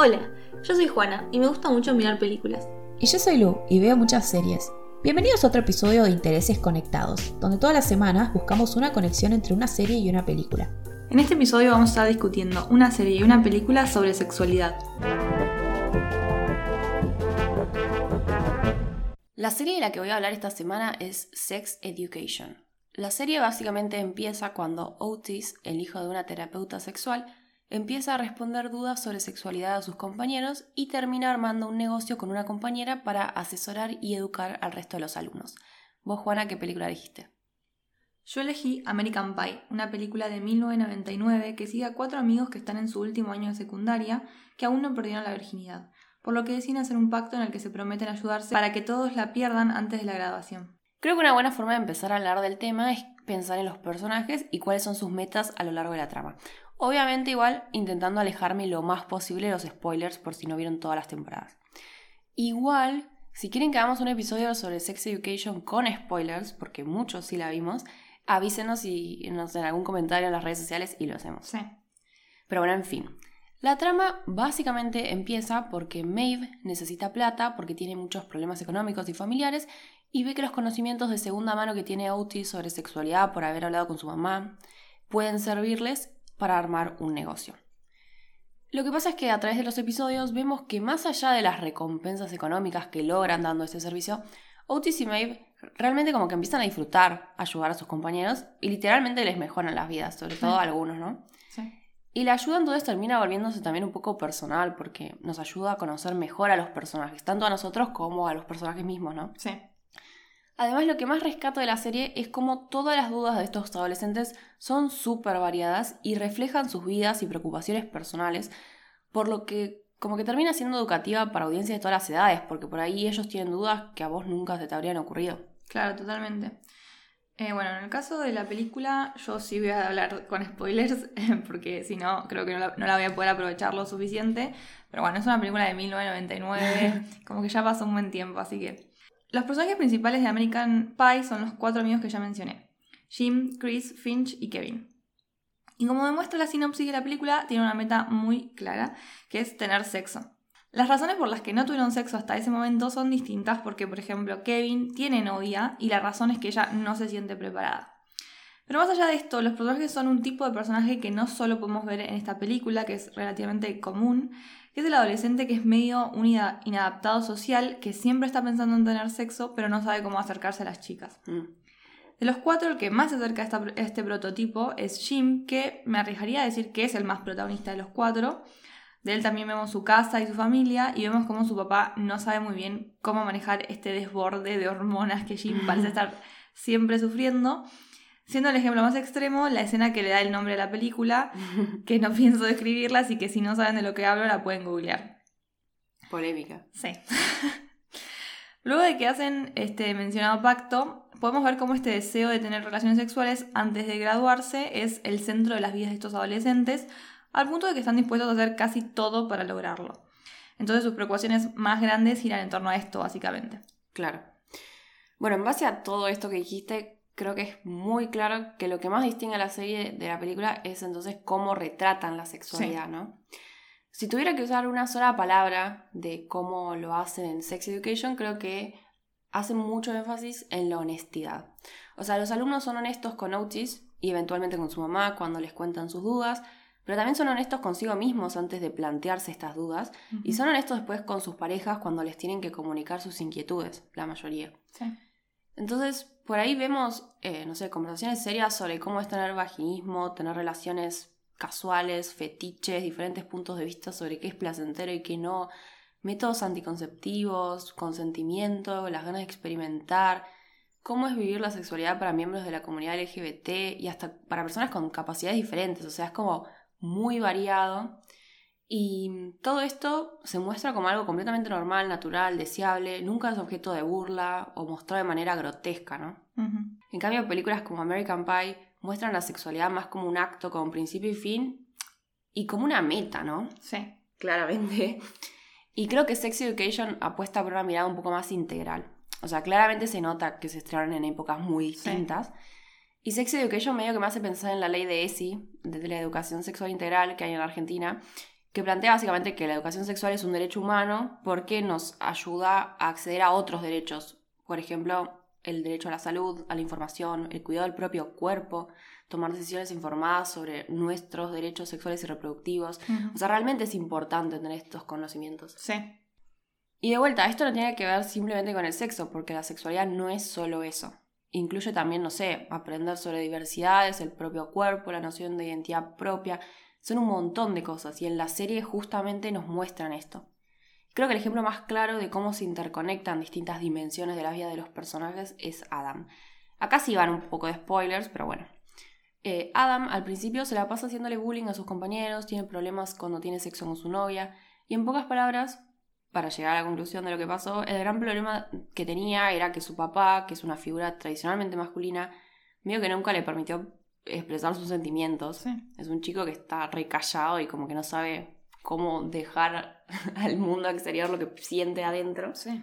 Hola, yo soy Juana y me gusta mucho mirar películas. Y yo soy Lu y veo muchas series. Bienvenidos a otro episodio de Intereses Conectados, donde todas las semanas buscamos una conexión entre una serie y una película. En este episodio vamos a estar discutiendo una serie y una película sobre sexualidad. La serie de la que voy a hablar esta semana es Sex Education. La serie básicamente empieza cuando Otis, el hijo de una terapeuta sexual, empieza a responder dudas sobre sexualidad a sus compañeros y termina armando un negocio con una compañera para asesorar y educar al resto de los alumnos. Vos, Juana, ¿qué película dijiste? Yo elegí American Pie, una película de 1999 que sigue a cuatro amigos que están en su último año de secundaria que aún no perdieron la virginidad, por lo que deciden hacer un pacto en el que se prometen ayudarse para que todos la pierdan antes de la graduación. Creo que una buena forma de empezar a hablar del tema es pensar en los personajes y cuáles son sus metas a lo largo de la trama. Obviamente igual intentando alejarme lo más posible de los spoilers por si no vieron todas las temporadas. Igual, si quieren que hagamos un episodio sobre Sex Education con spoilers, porque muchos sí la vimos, avísenos y nos en algún comentario en las redes sociales y lo hacemos. Sí. Pero bueno, en fin. La trama básicamente empieza porque Maeve necesita plata porque tiene muchos problemas económicos y familiares y ve que los conocimientos de segunda mano que tiene Otis sobre sexualidad por haber hablado con su mamá pueden servirles para armar un negocio. Lo que pasa es que a través de los episodios vemos que más allá de las recompensas económicas que logran dando este servicio, Otis y Maeve realmente como que empiezan a disfrutar ayudar a sus compañeros y literalmente les mejoran las vidas, sobre todo a algunos, ¿no? Sí. Y la ayuda entonces termina volviéndose también un poco personal porque nos ayuda a conocer mejor a los personajes, tanto a nosotros como a los personajes mismos, ¿no? Sí. Además, lo que más rescato de la serie es cómo todas las dudas de estos adolescentes son súper variadas y reflejan sus vidas y preocupaciones personales, por lo que como que termina siendo educativa para audiencias de todas las edades, porque por ahí ellos tienen dudas que a vos nunca se te habrían ocurrido. Claro, totalmente. Eh, bueno, en el caso de la película, yo sí voy a hablar con spoilers, porque si no, creo que no la, no la voy a poder aprovechar lo suficiente. Pero bueno, es una película de 1999, como que ya pasó un buen tiempo, así que los personajes principales de American Pie son los cuatro amigos que ya mencioné. Jim, Chris, Finch y Kevin. Y como demuestra la sinopsis de la película, tiene una meta muy clara, que es tener sexo. Las razones por las que no tuvieron sexo hasta ese momento son distintas porque, por ejemplo, Kevin tiene novia y la razón es que ella no se siente preparada. Pero más allá de esto, los personajes son un tipo de personaje que no solo podemos ver en esta película, que es relativamente común, que es el adolescente que es medio un inadaptado social, que siempre está pensando en tener sexo, pero no sabe cómo acercarse a las chicas. Mm. De los cuatro, el que más se acerca a este prototipo es Jim, que me arriesgaría a decir que es el más protagonista de los cuatro. De él también vemos su casa y su familia y vemos cómo su papá no sabe muy bien cómo manejar este desborde de hormonas que Jim parece estar siempre sufriendo. Siendo el ejemplo más extremo, la escena que le da el nombre a la película, que no pienso describirla, así que si no saben de lo que hablo, la pueden googlear. Polémica. Sí. Luego de que hacen este mencionado pacto, podemos ver cómo este deseo de tener relaciones sexuales antes de graduarse es el centro de las vidas de estos adolescentes, al punto de que están dispuestos a hacer casi todo para lograrlo. Entonces sus preocupaciones más grandes giran en torno a esto, básicamente. Claro. Bueno, en base a todo esto que dijiste, creo que es muy claro que lo que más distingue a la serie de la película es entonces cómo retratan la sexualidad, ¿no? Si tuviera que usar una sola palabra de cómo lo hacen en Sex Education, creo que hacen mucho énfasis en la honestidad. O sea, los alumnos son honestos con Otis y eventualmente con su mamá cuando les cuentan sus dudas, pero también son honestos consigo mismos antes de plantearse estas dudas y son honestos después con sus parejas cuando les tienen que comunicar sus inquietudes, la mayoría. Sí. Entonces, por ahí vemos, eh, no sé, conversaciones serias sobre cómo es tener vaginismo, tener relaciones casuales, fetiches, diferentes puntos de vista sobre qué es placentero y qué no, métodos anticonceptivos, consentimiento, las ganas de experimentar, cómo es vivir la sexualidad para miembros de la comunidad LGBT y hasta para personas con capacidades diferentes, o sea, es como muy variado. Y todo esto se muestra como algo completamente normal, natural, deseable, nunca es objeto de burla o mostrado de manera grotesca, ¿no? En cambio, películas como American Pie muestran la sexualidad más como un acto, como principio y fin, y como una meta, ¿no? Sí. Claramente. Y creo que Sex Education apuesta por una mirada un poco más integral. O sea, claramente se nota que se estrenaron en épocas muy distintas. Y Sex Education medio que me hace pensar en la ley de ESI, de la educación sexual integral que hay en Argentina, que plantea básicamente que la educación sexual es un derecho humano porque nos ayuda a acceder a otros derechos. Por ejemplo, el derecho a la salud, a la información, el cuidado del propio cuerpo, tomar decisiones informadas sobre nuestros derechos sexuales y reproductivos. O sea, realmente es importante tener estos conocimientos. Sí. Y de vuelta, esto no tiene que ver simplemente con el sexo, porque la sexualidad no es solo eso. Incluye también, no sé, aprender sobre diversidades, el propio cuerpo, la noción de identidad propia. Son un montón de cosas y en la serie justamente nos muestran esto. Creo que el ejemplo más claro de cómo se interconectan distintas dimensiones de la vida de los personajes es Adam. Acá sí van un poco de spoilers, pero bueno. Eh, Adam al principio se la pasa haciéndole bullying a sus compañeros, tiene problemas cuando tiene sexo con su novia, y en pocas palabras, para llegar a la conclusión de lo que pasó, el gran problema que tenía era que su papá, que es una figura tradicionalmente masculina, medio que nunca le permitió expresar sus sentimientos. Es un chico que está recallado y como que no sabe cómo dejar al mundo exterior lo que siente adentro. Sí.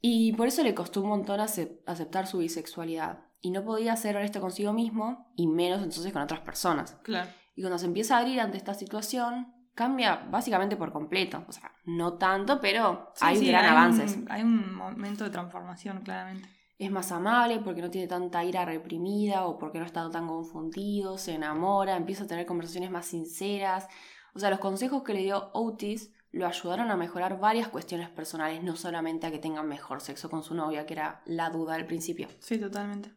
Y por eso le costó un montón aceptar su bisexualidad. Y no podía ser honesto consigo mismo, y menos entonces con otras personas. Claro. Y cuando se empieza a abrir ante esta situación, cambia básicamente por completo. O sea, no tanto, pero hay gran avances. hay un momento de transformación, claramente. Es más amable porque no tiene tanta ira reprimida o porque no está tan confundido, se enamora, empieza a tener conversaciones más sinceras. O sea, los consejos que le dio Otis lo ayudaron a mejorar varias cuestiones personales, no solamente a que tenga mejor sexo con su novia, que era la duda al principio. Sí, totalmente.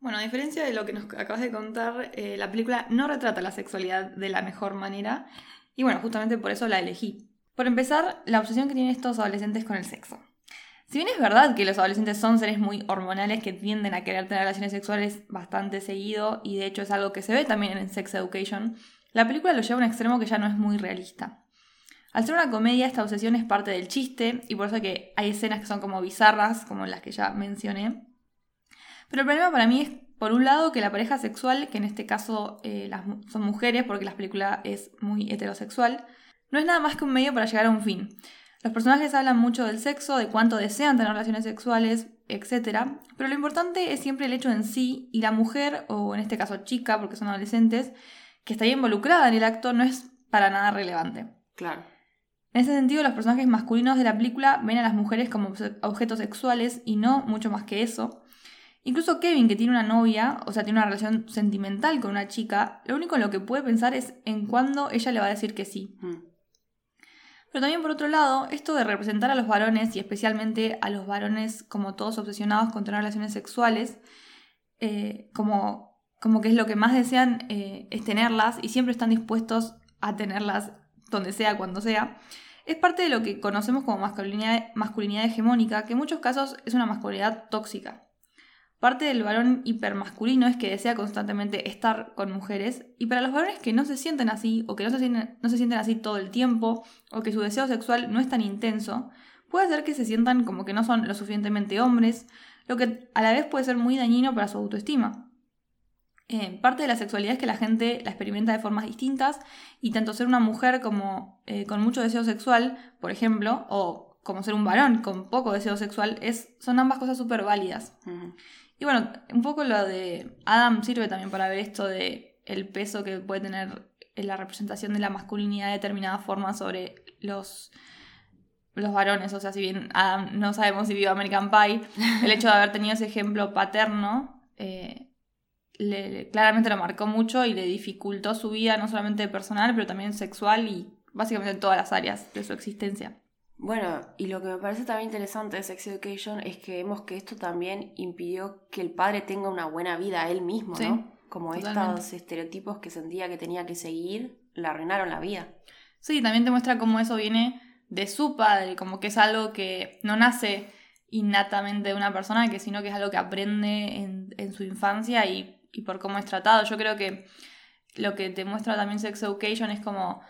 Bueno, a diferencia de lo que nos acabas de contar, eh, la película no retrata la sexualidad de la mejor manera y bueno, justamente por eso la elegí. Por empezar, la obsesión que tienen estos adolescentes con el sexo. Si bien es verdad que los adolescentes son seres muy hormonales que tienden a querer tener relaciones sexuales bastante seguido y de hecho es algo que se ve también en Sex Education, la película lo lleva a un extremo que ya no es muy realista. Al ser una comedia, esta obsesión es parte del chiste y por eso que hay escenas que son como bizarras, como las que ya mencioné. Pero el problema para mí es, por un lado, que la pareja sexual, que en este caso eh, son mujeres, porque la película es muy heterosexual, no es nada más que un medio para llegar a un fin. Los personajes hablan mucho del sexo, de cuánto desean tener relaciones sexuales, etc. Pero lo importante es siempre el hecho en sí y la mujer, o en este caso chica, porque son adolescentes, que está involucrada en el acto, no es para nada relevante. Claro. En ese sentido, los personajes masculinos de la película ven a las mujeres como objetos sexuales y no mucho más que eso. Incluso Kevin, que tiene una novia, o sea, tiene una relación sentimental con una chica, lo único en lo que puede pensar es en cuándo ella le va a decir que sí. Mm. Pero también por otro lado, esto de representar a los varones y especialmente a los varones como todos obsesionados con tener relaciones sexuales, eh, como, como que es lo que más desean eh, es tenerlas y siempre están dispuestos a tenerlas donde sea, cuando sea, es parte de lo que conocemos como masculinidad, masculinidad hegemónica, que en muchos casos es una masculinidad tóxica. Parte del varón hipermasculino es que desea constantemente estar con mujeres y para los varones que no se sienten así o que no se sienten, no se sienten así todo el tiempo o que su deseo sexual no es tan intenso, puede ser que se sientan como que no son lo suficientemente hombres, lo que a la vez puede ser muy dañino para su autoestima. Eh, parte de la sexualidad es que la gente la experimenta de formas distintas y tanto ser una mujer como eh, con mucho deseo sexual, por ejemplo, o como ser un varón con poco deseo sexual, es, son ambas cosas súper válidas. Y bueno, un poco lo de Adam sirve también para ver esto de el peso que puede tener en la representación de la masculinidad de determinada forma sobre los, los varones. O sea, si bien Adam no sabemos si vive American Pie, el hecho de haber tenido ese ejemplo paterno eh, le, claramente lo marcó mucho y le dificultó su vida, no solamente personal, pero también sexual y básicamente en todas las áreas de su existencia. Bueno, y lo que me parece también interesante de Sex Education es que vemos que esto también impidió que el padre tenga una buena vida a él mismo, ¿no? Como estos estereotipos que sentía que tenía que seguir, le arruinaron la vida. Sí, también te muestra cómo eso viene de su padre, como que es algo que no nace innatamente de una persona, que sino que es algo que aprende en, en su infancia y, y por cómo es tratado. Yo creo que lo que te muestra también Sex Education es como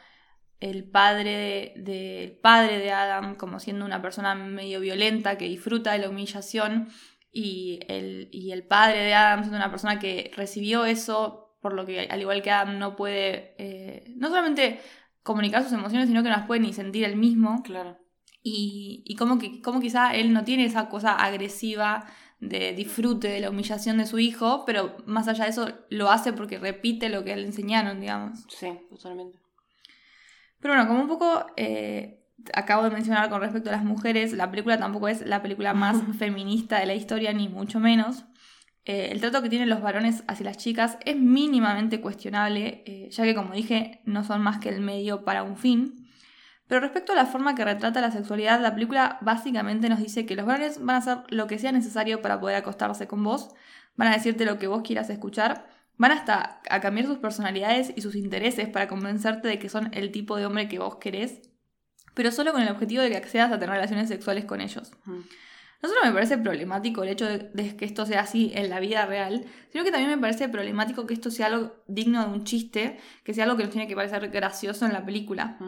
el padre de, padre de Adam como siendo una persona medio violenta que disfruta de la humillación y el, y el padre de Adam siendo una persona que recibió eso, por lo que al igual que Adam no puede eh, no solamente comunicar sus emociones, sino que no las puede ni sentir él mismo. Claro. Y, y como, que, como quizá él no tiene esa cosa agresiva de disfrute de la humillación de su hijo, pero más allá de eso lo hace porque repite lo que le enseñaron, digamos. Sí, totalmente. Pero bueno, como un poco eh, acabo de mencionar con respecto a las mujeres, la película tampoco es la película más feminista de la historia, ni mucho menos. Eh, el trato que tienen los varones hacia las chicas es mínimamente cuestionable, eh, ya que como dije, no son más que el medio para un fin. Pero respecto a la forma que retrata la sexualidad, la película básicamente nos dice que los varones van a hacer lo que sea necesario para poder acostarse con vos, van a decirte lo que vos quieras escuchar, van hasta a cambiar sus personalidades y sus intereses para convencerte de que son el tipo de hombre que vos querés, pero solo con el objetivo de que accedas a tener relaciones sexuales con ellos. No solo me parece problemático el hecho de, que esto sea así en la vida real, sino que también me parece problemático que esto sea algo digno de un chiste, que sea algo que nos tiene que parecer gracioso en la película.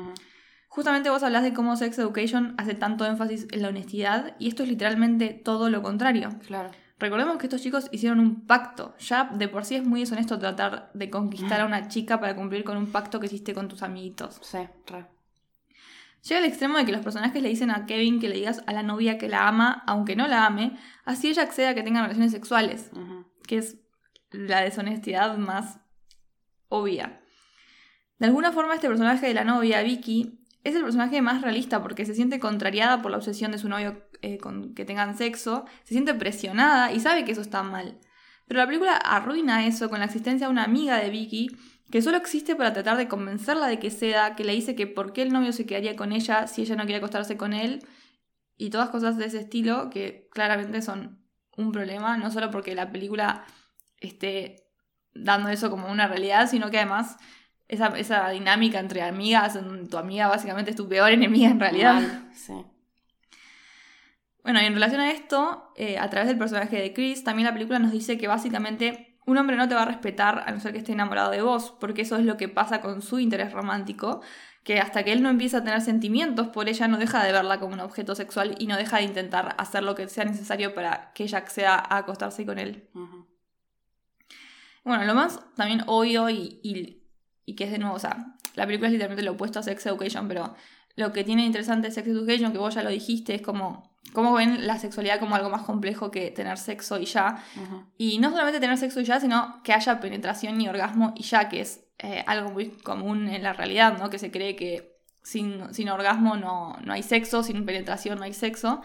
Justamente vos hablas de cómo Sex Education hace tanto énfasis en la honestidad y esto es literalmente todo lo contrario. Claro. Recordemos que estos chicos hicieron un pacto. Ya de por sí es muy deshonesto tratar de conquistar a una chica para cumplir con un pacto que hiciste con tus amiguitos. Sí, re. Llega al extremo de que los personajes le dicen a Kevin que le digas a la novia que la ama, aunque no la ame, así ella accede a que tengan relaciones sexuales, que es la deshonestidad más obvia. De alguna forma este personaje de la novia, Vicky, es el personaje más realista porque se siente contrariada por la obsesión de su novio eh, con que tengan sexo, se siente presionada y sabe que eso está mal. Pero la película arruina eso con la existencia de una amiga de Vicky que solo existe para tratar de convencerla de que ceda, que le dice que por qué el novio se quedaría con ella si ella no quiere acostarse con él y todas cosas de ese estilo que claramente son un problema, no solo porque la película esté dando eso como una realidad, sino que además esa, dinámica entre amigas, tu amiga básicamente es tu peor enemiga en realidad. sí. Bueno, y en relación a esto, eh, a través del personaje de Chris, también la película nos dice que básicamente un hombre no te va a respetar a no ser que esté enamorado de vos, porque eso es lo que pasa con su interés romántico, que hasta que él no empieza a tener sentimientos por ella, no deja de verla como un objeto sexual y no deja de intentar hacer lo que sea necesario para que ella acceda a acostarse con él. Bueno, lo más también obvio y, y que es de nuevo, o sea, la película es literalmente lo opuesto a Sex Education, pero lo que tiene interesante Sex Education, que vos ya lo dijiste, es como cómo ven la sexualidad como algo más complejo que tener sexo y ya. Y no solamente tener sexo y ya, sino que haya penetración y orgasmo y ya, que es eh, algo muy común en la realidad, ¿no? Que se cree que sin, sin orgasmo no, no, hay sexo, sin penetración no hay sexo.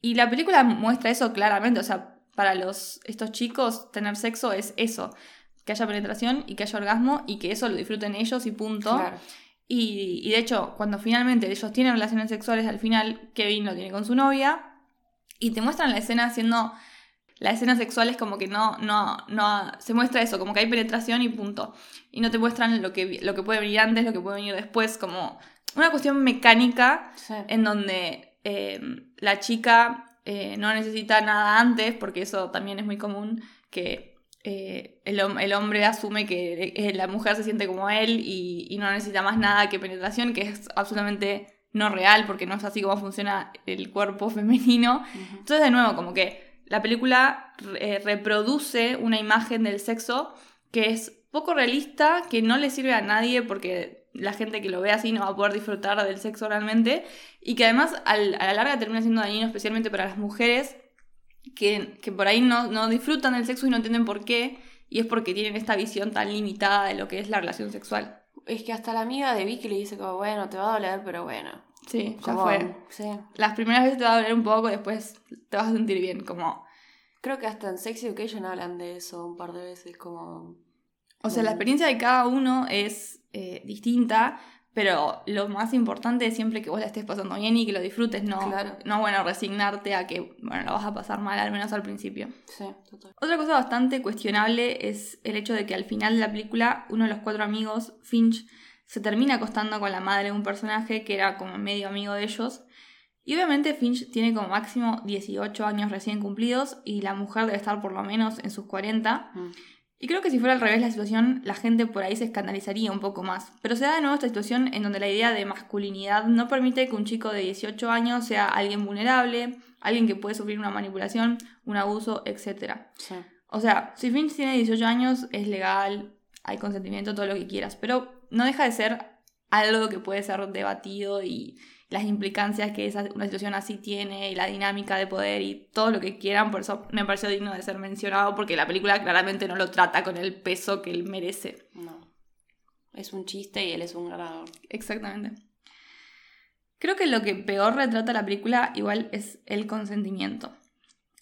Y la película muestra eso claramente, o sea, para los, estos chicos tener sexo es eso que haya penetración y que haya orgasmo y que eso lo disfruten ellos y punto. Y, y, de hecho, cuando finalmente ellos tienen relaciones sexuales, al final Kevin lo tiene con su novia y te muestran la escena haciendo... La escena sexual es como que no, no, no, se muestra eso, como que hay penetración y punto. Y no te muestran lo que, lo que puede venir antes, lo que puede venir después, como una cuestión mecánica en donde eh, la chica eh, no necesita nada antes, porque eso también es muy común, que eh, el, hombre asume que eh, la mujer se siente como él y, no necesita más nada que penetración, que es absolutamente no real porque no es así como funciona el cuerpo femenino. Entonces, de nuevo, como que la película eh, reproduce una imagen del sexo que es poco realista, que no le sirve a nadie porque la gente que lo ve así no va a poder disfrutar del sexo realmente y que además a la larga termina siendo dañino especialmente para las mujeres que, por ahí no, no disfrutan del sexo y no entienden por qué, y es porque tienen esta visión tan limitada de lo que es la relación sexual. Es que hasta la amiga de Vicky le dice como, bueno, te va a doler, pero bueno. Sí, ya fue. Las primeras veces te va a doler un poco, después te vas a sentir bien, como... Creo que hasta en Sex Education hablan de eso un par de veces, como... O sea, la experiencia de cada uno es eh, distinta, pero lo más importante es siempre que vos la estés pasando bien y que lo disfrutes, no, no bueno, resignarte a que, bueno, lo vas a pasar mal, al menos al principio. Sí, total. Otra cosa bastante cuestionable es el hecho de que al final de la película, uno de los cuatro amigos, Finch, se termina acostando con la madre de un personaje que era como medio amigo de ellos. Y obviamente Finch tiene como máximo 18 años recién cumplidos y la mujer debe estar por lo menos en sus 40. Y creo que si fuera al revés la situación, la gente por ahí se escandalizaría un poco más. Pero se da de nuevo esta situación en donde la idea de masculinidad no permite que un chico de 18 años sea alguien vulnerable, alguien que puede sufrir una manipulación, un abuso, etc. O sea, si Finch tiene 18 años, es legal, hay consentimiento, todo lo que quieras. Pero no deja de ser algo que puede ser debatido y las implicancias que esa, una situación así tiene y la dinámica de poder y todo lo que quieran, por eso me pareció digno de ser mencionado porque la película claramente no lo trata con el peso que él merece. No. Es un chiste y él es un ganador. Exactamente. Creo que lo que peor retrata la película igual es el consentimiento.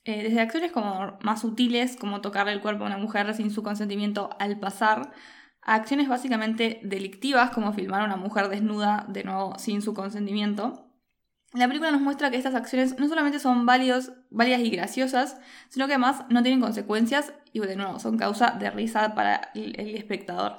Eh, desde acciones como más sutiles, como tocarle el cuerpo a una mujer sin su consentimiento al pasar, a acciones básicamente delictivas, como filmar a una mujer desnuda, de nuevo, sin su consentimiento. La película nos muestra que estas acciones no solamente son válidos, válidas y graciosas, sino que además no tienen consecuencias y de nuevo son causa de risa para el, espectador.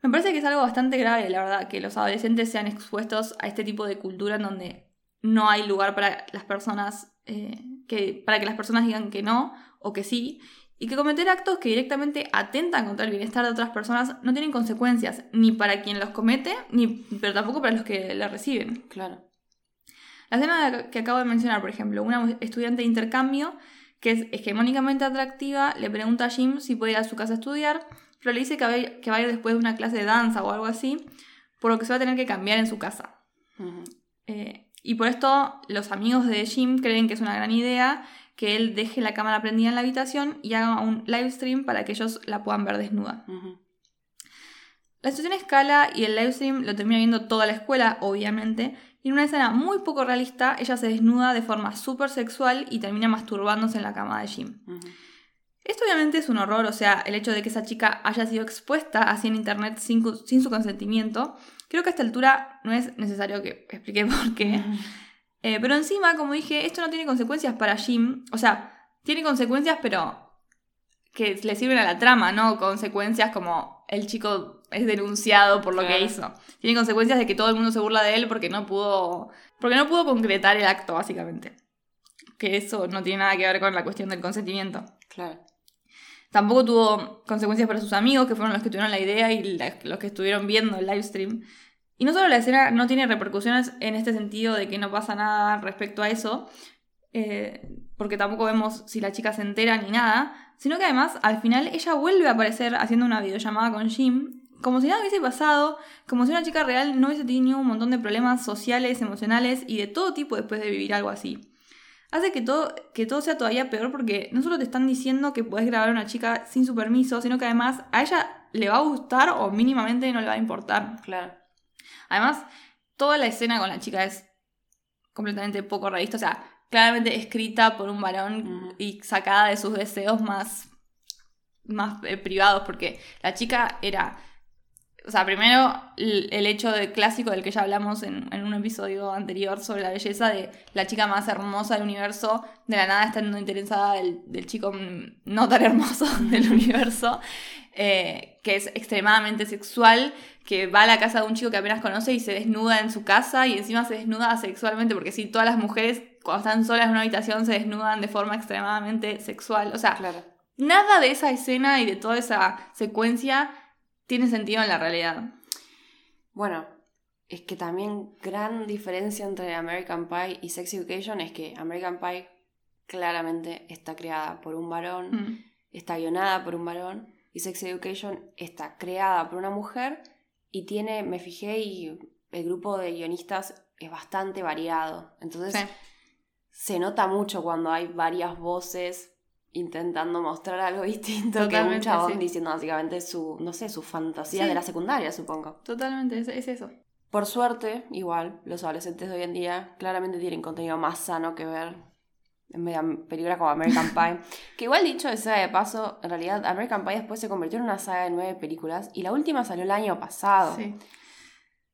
Me parece que es algo bastante grave, la verdad, que los adolescentes sean expuestos a este tipo de cultura en donde no hay lugar para las personas, eh, que, para que las personas digan que no o que sí, y que cometer actos que directamente atentan contra el bienestar de otras personas no tienen consecuencias, ni para quien los comete, ni, pero tampoco para los que la reciben. Claro. La escena que acabo de mencionar, por ejemplo, una estudiante de intercambio que es hegemónicamente atractiva le pregunta a Jim si puede ir a su casa a estudiar, pero le dice que va, a ir, después de una clase de danza o algo así, por lo que se va a tener que cambiar en su casa. Eh, y por esto los amigos de Jim creen que es una gran idea que él deje la cámara prendida en la habitación y haga un live stream para que ellos la puedan ver desnuda. La situación escala y el live stream lo termina viendo toda la escuela, obviamente, y en una escena muy poco realista, ella se desnuda de forma súper sexual y termina masturbándose en la cama de Jim. Esto obviamente es un horror, o sea, el hecho de que esa chica haya sido expuesta así en internet sin, su consentimiento, creo que a esta altura no es necesario que explique por qué. Eh, pero encima, como dije, esto no tiene consecuencias para Jim. O sea, tiene consecuencias, pero que le sirven a la trama, ¿no? Consecuencias como el chico es denunciado por lo que hizo. Tiene consecuencias de que todo el mundo se burla de él porque no pudo. Porque no pudo concretar el acto, básicamente. Que eso no tiene nada que ver con la cuestión del consentimiento. Claro. Tampoco tuvo consecuencias para sus amigos, que fueron los que tuvieron la idea y los que estuvieron viendo el live stream. Y no solo la escena no tiene repercusiones en este sentido de que no pasa nada respecto a eso, eh, porque tampoco vemos si la chica se entera ni nada, sino que además al final ella vuelve a aparecer haciendo una videollamada con Jim, como si nada hubiese pasado, como si una chica real no hubiese tenido un montón de problemas sociales, emocionales y de todo tipo después de vivir algo así. Hace que todo, que todo sea todavía peor porque no solo te están diciendo que puedes grabar a una chica sin su permiso, sino que además a ella le va a gustar o mínimamente no le va a importar. Claro. Además, toda la escena con la chica es completamente poco realista. O sea, claramente escrita por un varón y sacada de sus deseos más, más eh, privados. Porque la chica era. O sea, primero el, hecho de clásico del que ya hablamos en, en, un episodio anterior sobre la belleza de la chica más hermosa del universo, de la nada estando interesada del, del chico no tan hermoso del universo. Eh, que es extremadamente sexual, que va a la casa de un chico que apenas conoce y se desnuda en su casa y encima se desnuda sexualmente, porque si todas las mujeres cuando están solas en una habitación se desnudan de forma extremadamente sexual. O sea, nada de esa escena y de toda esa secuencia tiene sentido en la realidad. Bueno, es que también gran diferencia entre American Pie y Sex Education es que American Pie claramente está creada por un varón, mm. está guionada por un varón y Sex Education está creada por una mujer y tiene, me fijé, y el grupo de guionistas es bastante variado. Entonces se nota mucho cuando hay varias voces intentando mostrar algo distinto que un chabón diciendo básicamente su, no sé, su fantasía de la secundaria, supongo. Totalmente, es, es eso. Por suerte, igual, los adolescentes de hoy en día claramente tienen contenido más sano que ver en películas como American Pie. que igual dicho sea de paso, en realidad American Pie después se convirtió en una saga de nueve películas y la última salió el año pasado.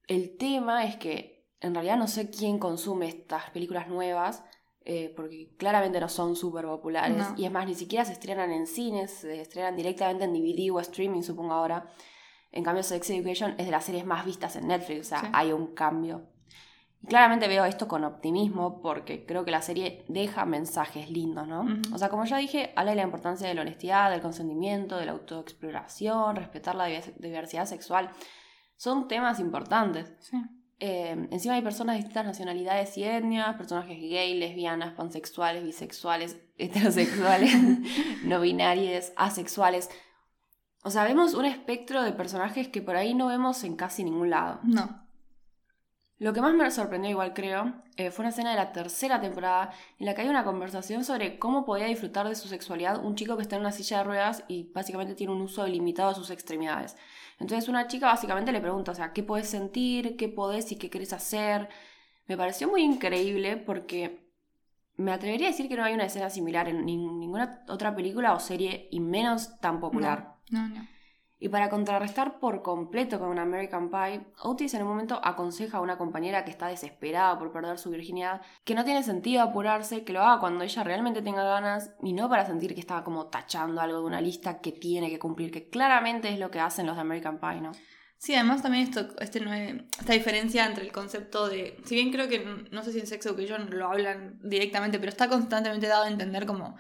El tema es que en realidad no sé quién consume estas películas nuevas. Eh, porque claramente no son súper populares. Y es más, ni siquiera se estrenan en cines, se estrenan directamente en DVD o streaming, supongo ahora. En cambio, Sex Education es de las series más vistas en Netflix, o sea, hay un cambio claramente veo esto con optimismo porque creo que la serie deja mensajes lindos, ¿no? O sea, como ya dije, habla de la importancia de la honestidad, del consentimiento, de la autoexploración, respetar la diversidad sexual. Son temas importantes. Sí. Eh, encima hay personas de distintas nacionalidades y etnias, personajes gay, lesbianas, pansexuales, bisexuales, heterosexuales, no binarias, asexuales. O sea, vemos un espectro de personajes que por ahí no vemos en casi ningún lado. No. Lo que más me sorprendió, igual creo, eh, fue una escena de la tercera temporada en la que hay una conversación sobre cómo podía disfrutar de su sexualidad un chico que está en una silla de ruedas y básicamente tiene un uso ilimitado de sus extremidades. Entonces una chica básicamente le pregunta, o sea, ¿qué puedes sentir? ¿Qué podés y qué querés hacer? Me pareció muy increíble porque me atrevería a decir que no hay una escena similar en ninguna otra película o serie y menos tan popular. No, no. Y para contrarrestar por completo con American Pie, Otis en un momento aconseja a una compañera que está desesperada por perder su virginidad que no tiene sentido apurarse, que lo haga cuando ella realmente tenga ganas y no para sentir que estaba como tachando algo de una lista que tiene que cumplir, que claramente es lo que hacen los de American Pie, ¿no? Sí, además también esto, este, esta diferencia entre el concepto de, si bien creo que no sé si en Sex Education lo hablan directamente, pero está constantemente dado a entender como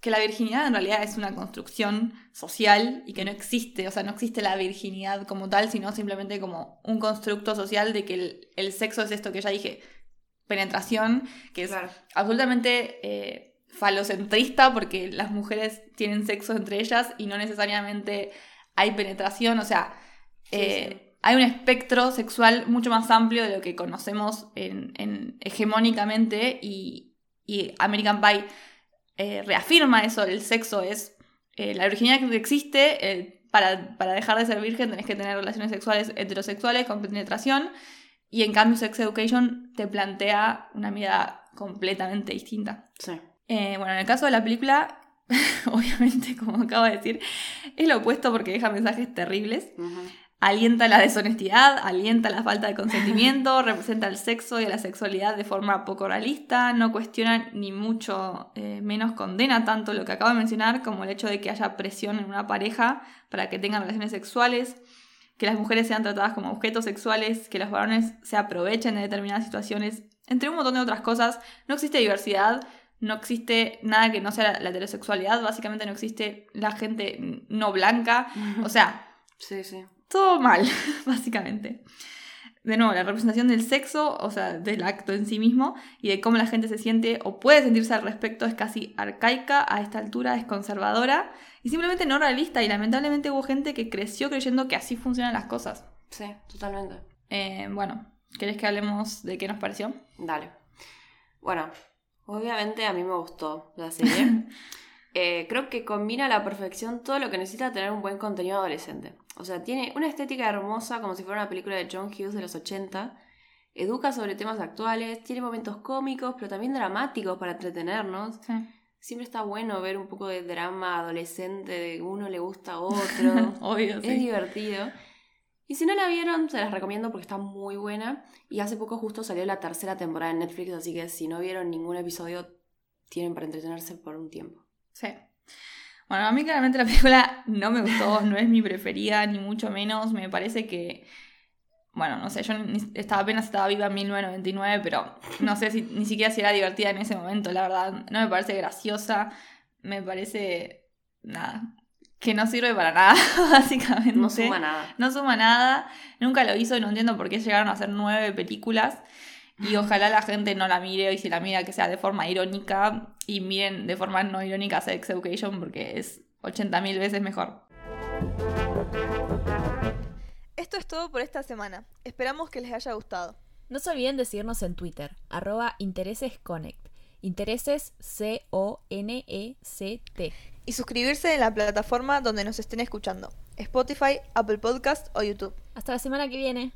que la virginidad en realidad es una construcción social y que no existe, o sea, no existe la virginidad como tal, sino simplemente como un constructo social de que el, sexo es esto que ya dije, penetración, que es absolutamente eh, falocentrista porque las mujeres tienen sexo entre ellas y no necesariamente hay penetración, o sea, eh, hay un espectro sexual mucho más amplio de lo que conocemos en, hegemónicamente y, y American Pie eh, reafirma eso, el sexo es eh, la virginidad que existe, eh, para, para, dejar de ser virgen tenés que tener relaciones sexuales heterosexuales con penetración, y en cambio Sex Education te plantea una mirada completamente distinta. Sí. bueno, en el caso de la película, obviamente, como acabo de decir, es lo opuesto porque deja mensajes terribles alienta la deshonestidad, alienta la falta de consentimiento, representa el sexo y la sexualidad de forma poco realista, no cuestiona ni mucho eh, menos condena tanto lo que acabo de mencionar como el hecho de que haya presión en una pareja para que tengan relaciones sexuales, que las mujeres sean tratadas como objetos sexuales, que los varones se aprovechen de determinadas situaciones, entre un montón de otras cosas. No existe diversidad, no existe nada que no sea la heterosexualidad, básicamente no existe la gente no blanca, o sea... Sí, sí todo mal, básicamente. De nuevo, la representación del sexo, o sea, del acto en sí mismo, y de cómo la gente se siente o puede sentirse al respecto es casi arcaica, a esta altura es conservadora y simplemente no realista. Y lamentablemente hubo gente que creció creyendo que así funcionan las cosas. Sí, totalmente. Eh, bueno, ¿querés que hablemos de qué nos pareció? Dale. Bueno, obviamente a mí me gustó la serie. Eh, creo que combina a la perfección todo lo que necesita tener un buen contenido adolescente. O sea, tiene una estética hermosa como si fuera una película de John Hughes de los 80. Educa sobre temas actuales, tiene momentos cómicos, pero también dramáticos para entretenernos. Siempre está bueno ver un poco de drama adolescente, de uno le gusta a otro. Obvio, es divertido. Y si no la vieron, se las recomiendo porque está muy buena. Y hace poco justo salió la tercera temporada en Netflix, así que si no vieron ningún episodio, tienen para entretenerse por un tiempo. Sí. Bueno, a mí claramente la película no me gustó, no es mi preferida, ni mucho menos. Me parece que. Bueno, no sé, yo estaba, apenas estaba viva en 1999, pero no sé si ni siquiera si era divertida en ese momento, la verdad. No me parece graciosa, me parece. Nada. Que no sirve para nada, básicamente. No suma nada. No suma nada. Nunca lo hizo y no entiendo por qué llegaron a hacer nueve películas. Y ojalá la gente no la mire y si la mira que sea de forma irónica y miren de forma no irónica Sex Education porque es 80.000 veces mejor. Esto es todo por esta semana. Esperamos que les haya gustado. No se olviden de seguirnos en Twitter, arroba interesesconnect. Intereses C-O-N-E-C-T. Y suscribirse en la plataforma donde nos estén escuchando. Spotify, Apple Podcast o YouTube. Hasta la semana que viene.